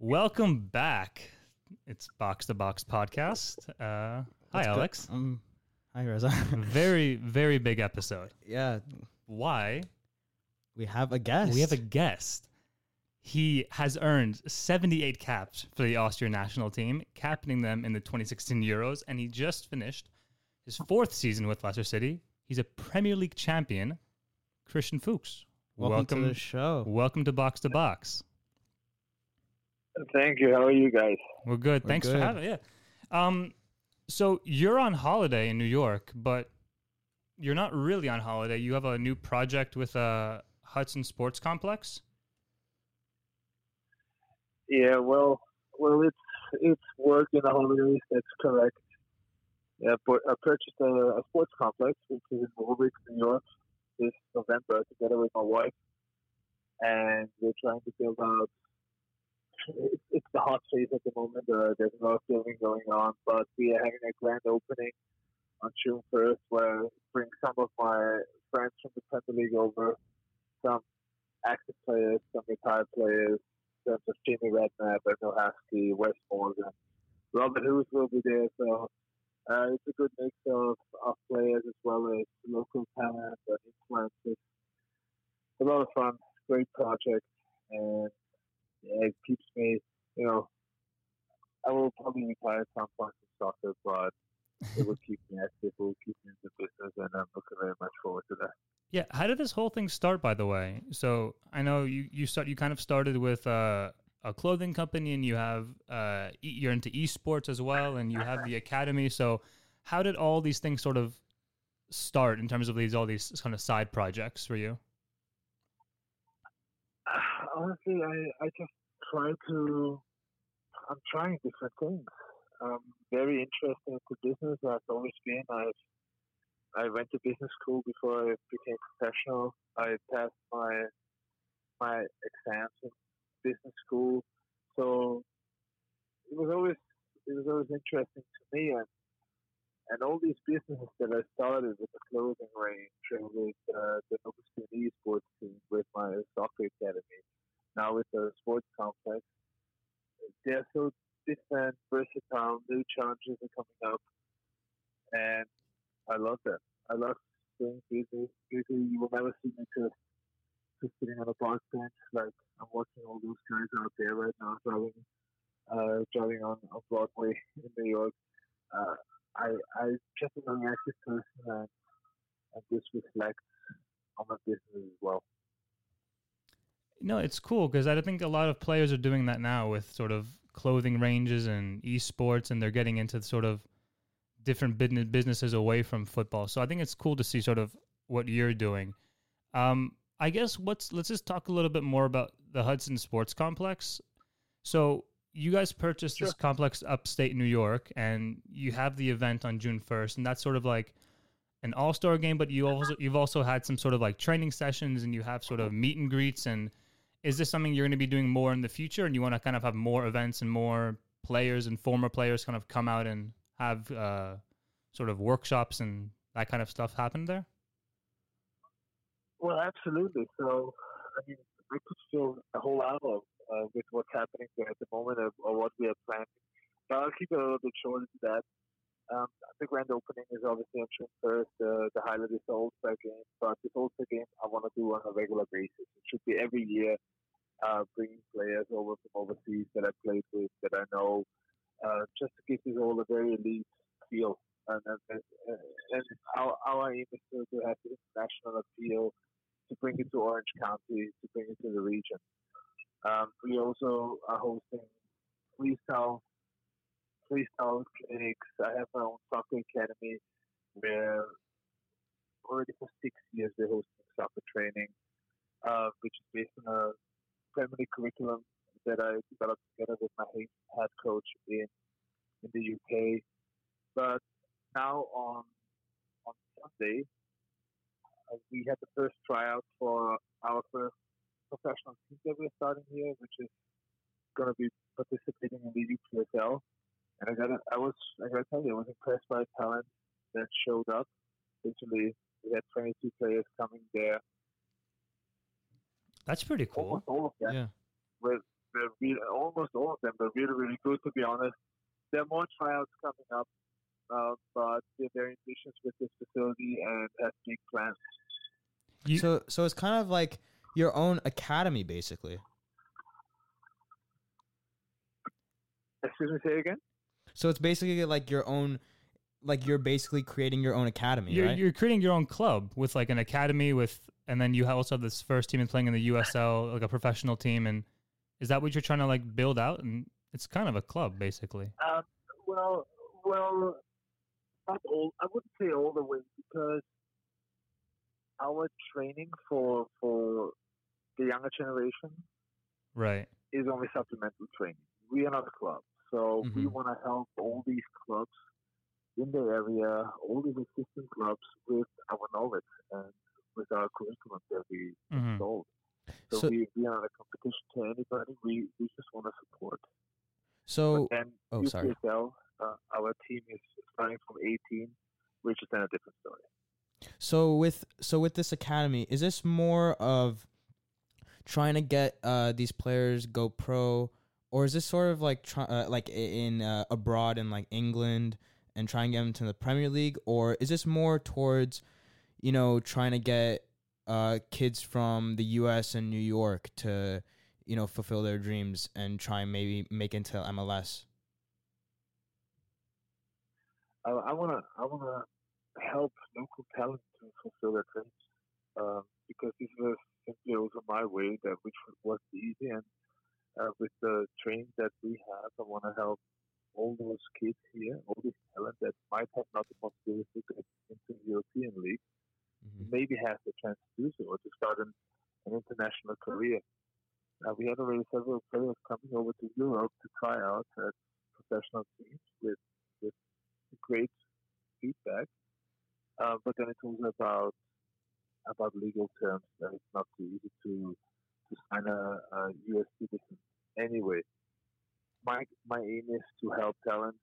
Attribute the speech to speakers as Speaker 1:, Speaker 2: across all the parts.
Speaker 1: Welcome back. It's Box to Box podcast. Uh, hi, Alex.
Speaker 2: Um, hi, Reza.
Speaker 1: very, very big episode.
Speaker 2: yeah,
Speaker 1: Why?
Speaker 2: we have a guest.
Speaker 1: We have a guest. He has earned 78 caps for the Austrian national team, captaining them in the 2016 Euros, and he just finished his fourth season with Leicester City. He's a Premier League champion, Christian Fuchs.
Speaker 2: welcome, to the show.
Speaker 1: welcome to Box to Box.
Speaker 3: Thank you. How are you guys?
Speaker 1: We're good.
Speaker 2: We're
Speaker 1: Thanks for
Speaker 2: good.
Speaker 1: having. Yeah. Um, so you're on holiday in New York, but you're not really on holiday. You have a new project with uh, Hudson Sports Complex.
Speaker 3: Yeah, well, well, it's it's work in the holidays. That's correct. Yeah, but I purchased a, a sports complex, which is in Warwick, New York, this November, together with my wife, and we're trying to build out. It's, it's the hot phase at the moment. Uh, there's a lot of filming going on, but we are having a grand opening on June 1st, where I bring some of my friends from the Premier League over, some active players, some retired players, terms of Jamie Redknapp, Emile Heskey, Wes Morgan, Robert Huth will be there. So uh, it's a good mix of, of players as well as local talent and influences. A lot of fun, great project, and it keeps me, you know, I will probably retire at some point from soccer, but it will keep me active, it will keep me in the business, and I'm looking very much forward to that.
Speaker 1: Yeah. How did this whole thing start, by the way? So I know you you start you kind of started with uh, a clothing company, and you have uh, e- you're into esports as well, and you have the academy. So how did all these things sort of start in terms of these all these kind of side projects for you?
Speaker 3: Honestly, I, I just try to. I'm trying different things. I'm very interested into business. I've always been. I've I went to business school before I became professional. I passed my my exams in business school, so it was always it was always interesting to me. And and all these businesses that I started with the clothing range, and with uh, the Augustine esports team, with my soccer academy, now with the sports complex, they're so different, versatile. New challenges are coming up, and I love that. I love busy. Busy. You will never see me just just sitting on a park bench. Like I'm watching all those guys out there right now driving, uh, driving on, Broadway in New York. Uh, I I just a very active person, and, and this reflects on my business as well.
Speaker 1: No, it's cool because I think a lot of players are doing that now with sort of clothing ranges and esports, and they're getting into sort of different business businesses away from football. So I think it's cool to see sort of what you're doing. Um, I guess what's let's just talk a little bit more about the Hudson Sports Complex. So you guys purchased this complex upstate New York, and you have the event on June first, and that's sort of like an all star game. But you also you've also had some sort of like training sessions, and you have sort of meet and greets. And is this something you're going to be doing more in the future, and you want to kind of have more events and more players and former players kind of come out and have uh, sort of workshops and that kind of stuff happen there?
Speaker 3: Well, absolutely. So, I mean, I could fill a whole hour uh, with what's happening there at the moment or, or what we are planning. But I'll keep it a little bit shorter to that. Um, the grand opening is obviously on June 1st. Uh, the highlight is the All-Star game. But this All-Star game I want to do on a regular basis. It should be every year, uh, bringing players over from overseas that I played with, that I know, uh, just to give this all a very elite feel. And, and, and and our, our aim is to, to have the international appeal, to bring it to Orange County, to bring it to the region. Um, we also are hosting freestyle freestyle clinics. I have my own soccer academy where already for six years we're hosting soccer training, uh, which is based on a League curriculum that I developed together with my head head coach in in the UK. But now on on Sunday, uh, we had the first tryout for our first professional team that we're starting here, which is going to be participating in the UPSL. And I got I was I got to tell you, I was impressed by the talent that showed up. Literally, we had 22 players coming there.
Speaker 1: That's pretty cool.
Speaker 3: Almost all of them
Speaker 2: Yeah.
Speaker 3: were, were we, almost all of them are really, really good, to be honest. There are more tryouts coming up, uh, but they're very ambitious with this facility and have big plans.
Speaker 2: You, so, so it's kind of like your own academy, basically.
Speaker 3: Excuse me, say again.
Speaker 2: So it's basically like your own, like you're basically creating your own academy,
Speaker 1: you're,
Speaker 2: right?
Speaker 1: You're creating your own club with like an academy with, and then you also have this first team and playing in the USL, like a professional team, and is that what you're trying to like build out? And it's kind of a club, basically.
Speaker 3: Um, well, well, not all. I wouldn't say all the way because our training for for the younger generation,
Speaker 1: right,
Speaker 3: is only supplemental training. We are not a club, so mm-hmm. we want to help all these clubs in the area, all these existing clubs, with our knowledge and with our curriculum that we mm-hmm. installed. So, so, we, we are not a competition to anybody. We, we just want to support.
Speaker 2: So,
Speaker 3: and
Speaker 2: oh, sorry.
Speaker 3: uh, our team is starting from 18, which is then a different story.
Speaker 2: So with so with this academy, is this more of trying to get uh, these players go pro, or is this sort of like try, uh, like in uh, abroad in like England and trying to get them to the Premier League, or is this more towards you know trying to get uh, kids from the U.S. and New York to you know fulfill their dreams and try and maybe make into MLS?
Speaker 3: I want to I want to help local talent to fulfill their dreams um, because this was simply also my way that which was easy and uh, with the training that we have, I want to help all those kids here, all this talent that might have not the possibility to get into the European League, mm-hmm. maybe have the chance to do so or to start an, an international career. Uh, we had already several players coming over to Europe to try out at professional teams with with great feedback. Uh, but then it's also about about legal terms, and it's not too easy to to sign a, a U.S. Uh, uh, citizen. Anyway, my my aim is to help talent,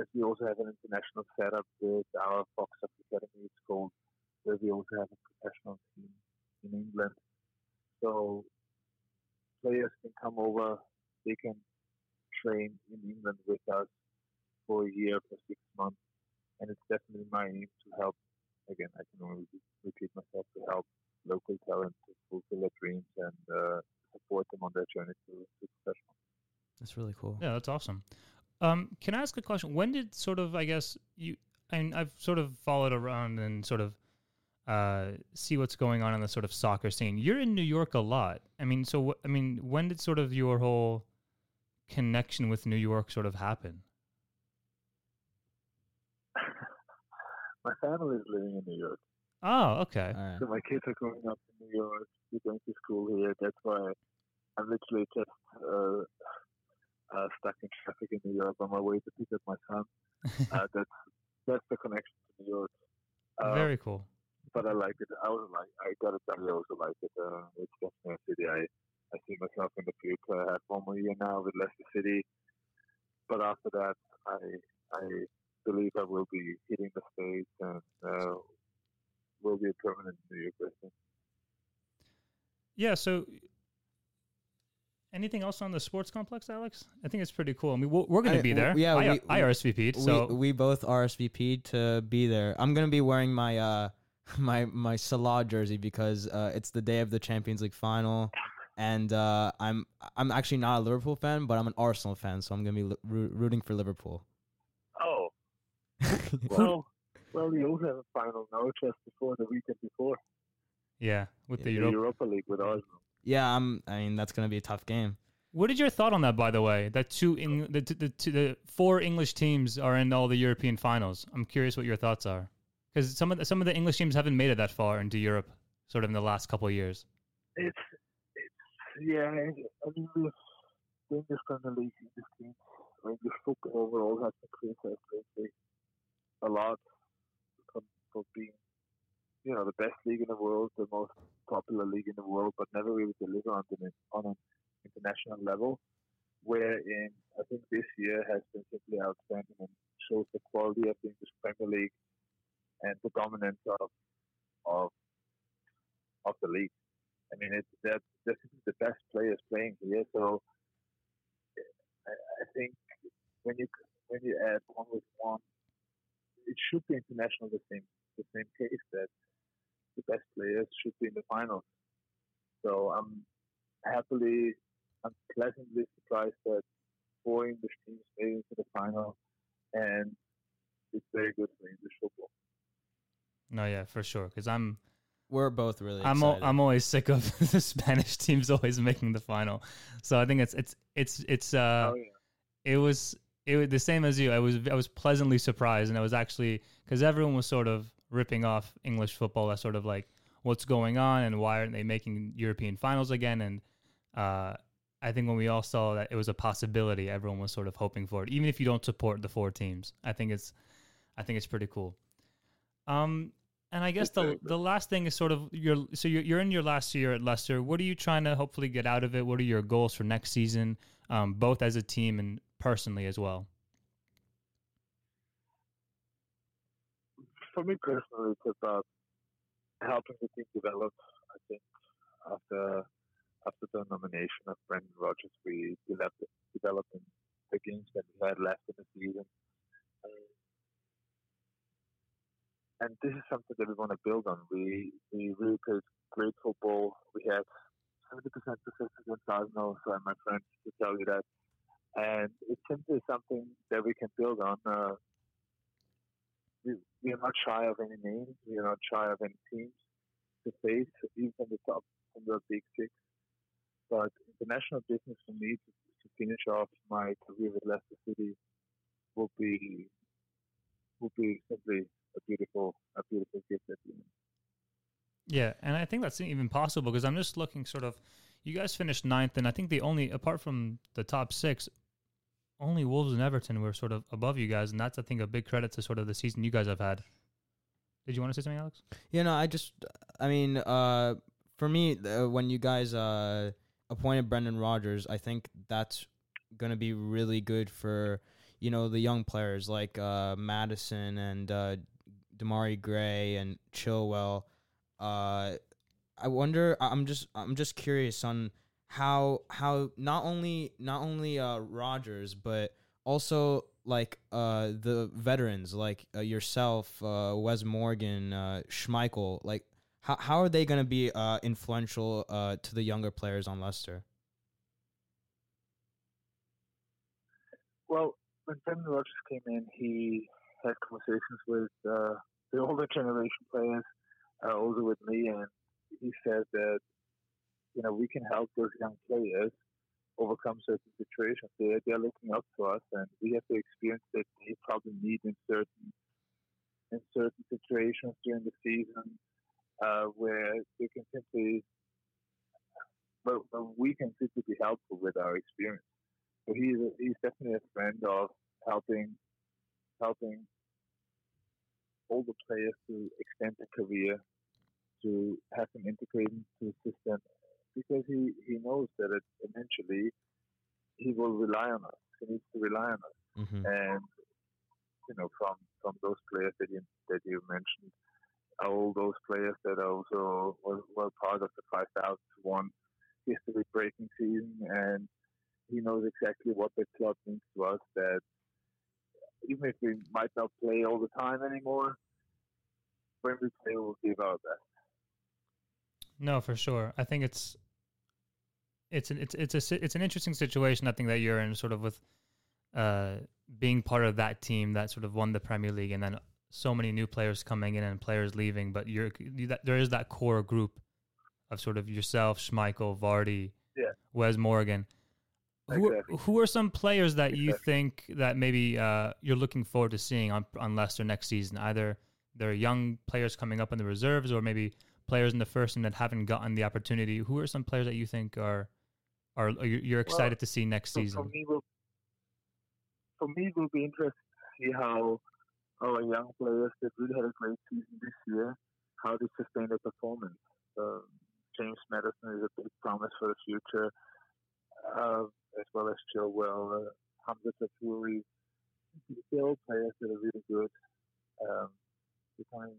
Speaker 3: as we also have an international setup with our Fox Academy. It's called where we also have a professional team in England. So players can come over, they can train in England with us for a year, for six months, and it's definitely my aim to help. Again, I can only repeat myself to help local talent to fulfill their dreams and uh, support them on their journey to, to professional.
Speaker 2: That's really cool.
Speaker 1: Yeah, that's awesome. Um, can I ask a question? When did sort of, I guess you, I mean, I've sort of followed around and sort of uh, see what's going on in the sort of soccer scene. You're in New York a lot. I mean, so I mean, when did sort of your whole connection with New York sort of happen?
Speaker 3: my family is living in New York.
Speaker 1: Oh, okay.
Speaker 3: Right. So my kids are growing up in New York. They're going to school here. That's why I'm literally just uh, uh, stuck in traffic in New York on my way to pick up my son. uh, that's that's the connection to New York.
Speaker 1: Um, Very cool.
Speaker 3: But I like it. I was like, I gotta tell you, I also like it. Uh, it's definitely a city I I see myself in the future. I have one more year now with Leicester City, but after that, I I believe I will be hitting the States and uh, will be a permanent New York resident.
Speaker 1: Yeah, so anything else on the sports complex, Alex? I think it's pretty cool. I mean, we're, we're going to be there.
Speaker 2: Yeah,
Speaker 1: I,
Speaker 2: we,
Speaker 1: I RSVP'd. So
Speaker 2: we, we both RSVP'd to be there. I'm going to be wearing my uh my my Salah jersey because uh, it's the day of the Champions League final, and uh, I'm I'm actually not a Liverpool fan, but I'm an Arsenal fan, so I'm going to be lo- rooting for Liverpool.
Speaker 3: Oh, well, well, you also have a final now just before the weekend before.
Speaker 1: Yeah, with the,
Speaker 3: Europa. Europa League with Arsenal.
Speaker 2: Yeah, I'm. I mean, that's going to be a tough game.
Speaker 1: What is your thought on that, by the way? That two, the, the, the, the four English teams are in all the European finals. I'm curious what your thoughts are, because some of the, some of the English teams haven't made it that far into Europe, sort of in the last couple of years.
Speaker 3: It's, it's yeah. I mean, the English Premier League, English teams, English football overall has increased lately a lot for being, you know, the best league in the world, the most popular league in the world, but never really deliver on, the, on an international level. Wherein I think this year has been simply outstanding and shows the quality of the English Premier League and the dominance of of of the league. I mean, it's that this is the best players playing here. So I, I think when you when you add one with one, it should be international the same the same case that the best players should be in the finals. So I'm happily, I'm pleasantly surprised that four English teams made it to the final, and it's very good for English football.
Speaker 1: No, yeah, for sure. Because I'm
Speaker 2: We're both really.
Speaker 1: I'm
Speaker 2: excited.
Speaker 1: I'm always sick of the Spanish teams always making the final. So I think it's it's it's it's uh
Speaker 3: oh yeah.
Speaker 1: it was it was the same as you. I was I was pleasantly surprised, and I was actually because everyone was sort of ripping off English football as sort of like what's going on and why aren't they making European finals again? And uh, I think when we all saw that it was a possibility, everyone was sort of hoping for it, even if you don't support the four teams. I think it's I think it's pretty cool. Um, and I guess the the last thing is sort of your so you're you're in your last year at Leicester. What are you trying to hopefully get out of it? What are your goals for next season, um, both as a team and personally as well?
Speaker 3: For me personally, it's about helping the team develop. I think after after the nomination of Brendan Rodgers, we developed developed the games that we had left in the season. Um, and this is something that we want to build on. We we really played great football. We had seventy percent success against Arsenal, so I'm my friends to tell you that. And it's simply something that we can build on. Uh, we, are not shy of any names. We are not shy of any teams to face, even from the top, from the big six. But international business for me to, to finish off my career with Leicester City will be will be simply a beautiful a beautiful gift at the end.
Speaker 1: Yeah, and I think that's even possible because I'm just looking sort of. You guys finished ninth, and I think the only apart from the top six, only Wolves and Everton were sort of above you guys, and that's I think a big credit to sort of the season you guys have had. Did you want to say something, Alex?
Speaker 2: Yeah, no, I just, I mean, uh, for me, uh, when you guys uh, appointed Brendan Rodgers, I think that's gonna be really good for you know the young players like uh, Maddison and uh, Demarai Gray and Chilwell. Uh, I wonder. I'm just, I'm just curious on how how not only not only uh, Rodgers but also like uh the veterans like uh, yourself uh Wes Morgan uh Schmeichel like how how are they going to be uh influential uh to the younger players on Leicester?
Speaker 3: Well, when Brendan Rodgers came in, he had conversations with uh, the older generation players, also with me, and he said that you know we can help those young players overcome certain situations. They they're looking up to us, and we have the experience that they probably need in certain in certain situations during the season, uh, where they can simply, well, well, we can simply be helpful with our experience. So he's a, he's definitely a friend of helping helping older players to extend their career, to have them integrated into the system, because he, he knows that it, eventually he will rely on us. He needs to rely on us,
Speaker 2: mm-hmm.
Speaker 3: and you know from from those players that you that you mentioned, all those players that also were, were part of the 5,001 history breaking season and he knows exactly what the club means to us. That even if we might not play all the time anymore, when we play, we'll give our best.
Speaker 1: No, for sure. I think it's it's an it's it's a it's an interesting situation. I think that you're in, sort of with uh, being part of that team that sort of won the Premier League, and then so many new players coming in and players leaving. But you're you, that, there is that core group of sort of yourself, Schmeichel, Vardy,
Speaker 3: Yeah.
Speaker 1: Wes Morgan. Who are,
Speaker 3: Exactly.
Speaker 1: who are some players that you think that maybe uh, you're looking forward to seeing on on Leicester next season? Either they're young players coming up in the reserves, or maybe players in the first team that haven't gotten the opportunity. Who are some players that you think are are you- you're excited to see next
Speaker 3: So
Speaker 1: season?
Speaker 3: for me, will for me, it will be interesting to see how our young players that really had a great season this year, how they sustain their performance. Um, James Maddison is a big promise for the future, uh, as well as Chilwell, uh, Hamza Choudhury. They're all players that are really good. Um, becoming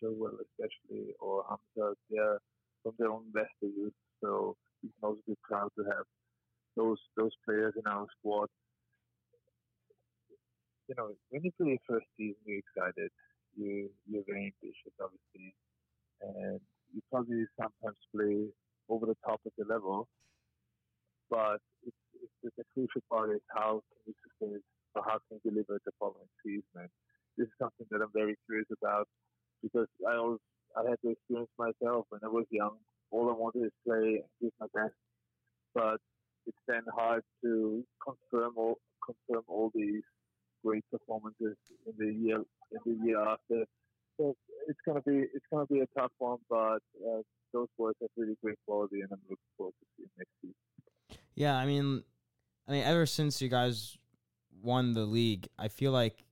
Speaker 3: Chilwell especially or Hamza, they're from their own Leicester youth. So we can also be proud to have those those players in our squad. You know, when you play your first season, you're excited. You you're very ambitious, obviously, and you probably sometimes play over the top of the level. But it's, it's the crucial part is how can you sustain it or how can you deliver the following season. And this is something that I'm very curious about because I always I had the experience myself when I was young. All I wanted is play and give my best, but it's then hard to confirm all confirm all these great performances in the year in the year after. So it's gonna be it's gonna be a tough one, but uh, those boys have really great quality, and I'm looking forward to seeing next season.
Speaker 2: Yeah, I mean, I mean, ever since you guys won the league, I feel like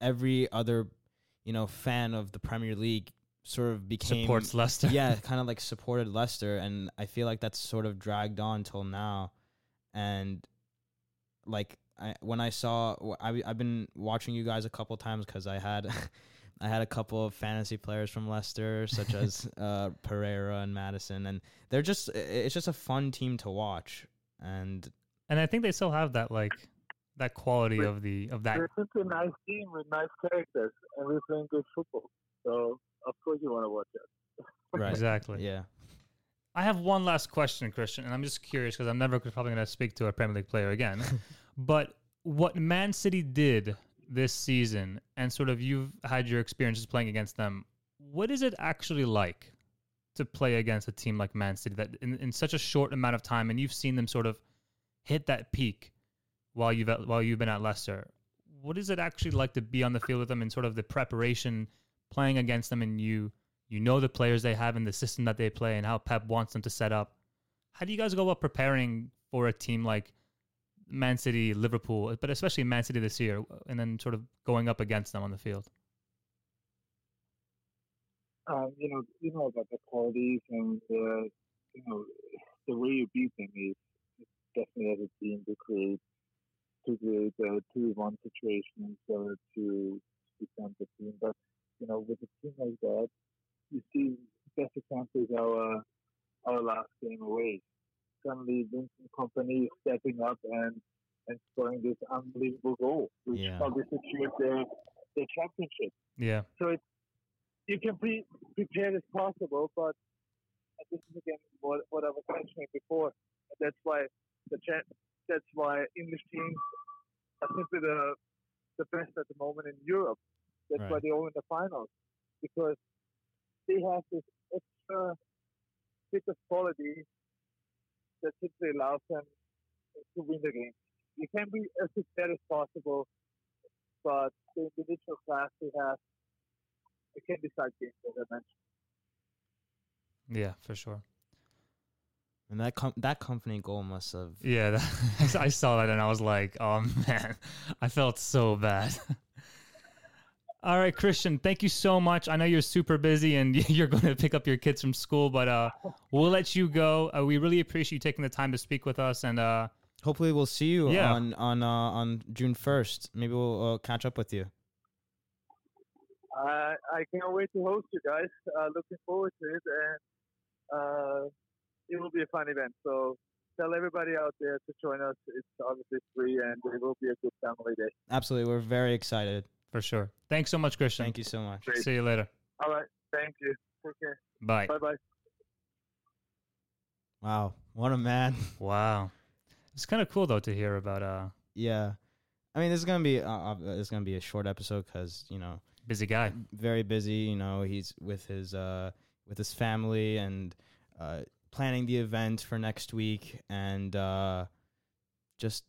Speaker 2: every other, you know, fan of the Premier League sort of became
Speaker 1: Supports Leicester.
Speaker 2: yeah, kind of like supported Leicester, and I feel like that's sort of dragged on till now, and like I, when I saw, I, I've been watching you guys a couple times because I had. I had a couple of fantasy players from Leicester, such as uh, Pereira and Maddison, and they're just it's just a fun team to watch. And
Speaker 1: and I think they still have that like that quality
Speaker 3: But
Speaker 1: of the of that.
Speaker 3: They're just a nice team with nice characters, and we're playing good football. So of course you want to watch it.
Speaker 2: right,
Speaker 1: Exactly.
Speaker 2: yeah,
Speaker 1: I have one last question, Christian, and I'm just curious because I'm never probably going to speak to a Premier League player again. but what Man City did this season, and sort of you've had your experiences playing against them, what is it actually like to play against a team like Man City that in, in such a short amount of time, and you've seen them sort of hit that peak while you've while you've been at Leicester? What is it actually like to be on the field with them and sort of the preparation, playing against them, and you you know the players they have and the system that they play and how Pep wants them to set up. How do you guys go about preparing for a team like Man City, Liverpool, but especially Man City this year, and then sort of going up against them on the field?
Speaker 3: Um, you know, you know about the qualities and uh, you know the way you beat them is, definitely as a team to create to create uh, two one situations uh, to defend the team. But you know, with a team like that, you see best example is our our last game away. Suddenly, Vincent Kompany is stepping up and and scoring this unbelievable goal, which
Speaker 2: Yeah.
Speaker 3: probably secured the the championship.
Speaker 1: Yeah,
Speaker 3: So it's you can be prepared as possible, but this is again what, what I was mentioning before. That's why the cha- that's why English teams are simply the the best at the moment in Europe. That's why they're all in the finals because they have this extra bit of quality that simply allows them to win the game. You can be as prepared as possible, but the individual class they have it can decide games, as I mentioned.
Speaker 1: yeah, for sure.
Speaker 2: and that com- that Kompany goal must have.
Speaker 1: Yeah, that, I saw that and I was like, oh man, I felt so bad. All right, Christian, thank you so much. I know you're super busy and you're going to pick up your kids from school, but uh, we'll let you go. Uh, we really appreciate you taking the time to speak with us, and uh,
Speaker 2: Hopefully, we'll see you
Speaker 1: Yeah.
Speaker 2: on on uh, on June first. Maybe we'll uh, catch up with you.
Speaker 3: I I can't wait to host you guys. Uh, looking forward to it, and uh, it will be a fun event. So tell everybody out there to join us. It's obviously free, and it will be a good family day.
Speaker 2: Absolutely, we're very excited.
Speaker 1: For sure. Thanks so much, Christian.
Speaker 2: Thank you so much.
Speaker 3: Great.
Speaker 1: See you later.
Speaker 3: All right, thank you. Take care.
Speaker 1: Bye.
Speaker 3: Bye bye.
Speaker 2: Wow, what a man.
Speaker 1: Wow, it's kind of cool though to hear about uh
Speaker 2: yeah, I mean, this is gonna be uh, uh, it's gonna be a short episode because you know
Speaker 1: busy guy.
Speaker 2: very busy. You know, he's with his uh with his family and uh planning the event for next week and uh just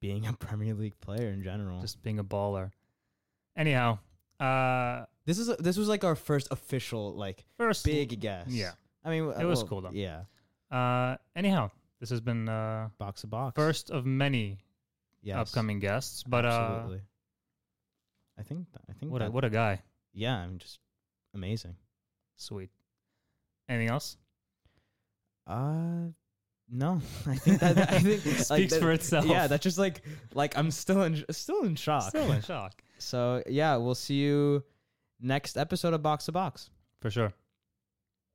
Speaker 2: being a Premier League player in general.
Speaker 1: just being a baller. Anyhow, uh,
Speaker 2: this is this was like our first official like
Speaker 1: first
Speaker 2: big guest.
Speaker 1: Yeah.
Speaker 2: I mean,
Speaker 1: It was cool, though.
Speaker 2: Yeah,
Speaker 1: Uh, anyhow, this has been uh
Speaker 2: Box to Box.
Speaker 1: first of many
Speaker 2: yes.
Speaker 1: upcoming guests, but uh,
Speaker 2: Absolutely. I think I think
Speaker 1: what a,
Speaker 2: that-
Speaker 1: what a guy.
Speaker 2: yeah, I'm just amazing.
Speaker 1: Sweet. Anything else?
Speaker 2: Uh no, I think that I think
Speaker 1: Speaks
Speaker 2: that-
Speaker 1: for itself.
Speaker 2: Yeah, that's just like like I'm still in still in shock.
Speaker 1: Still in shock.
Speaker 2: So yeah, we'll see you next episode of Box to Box.
Speaker 1: For sure.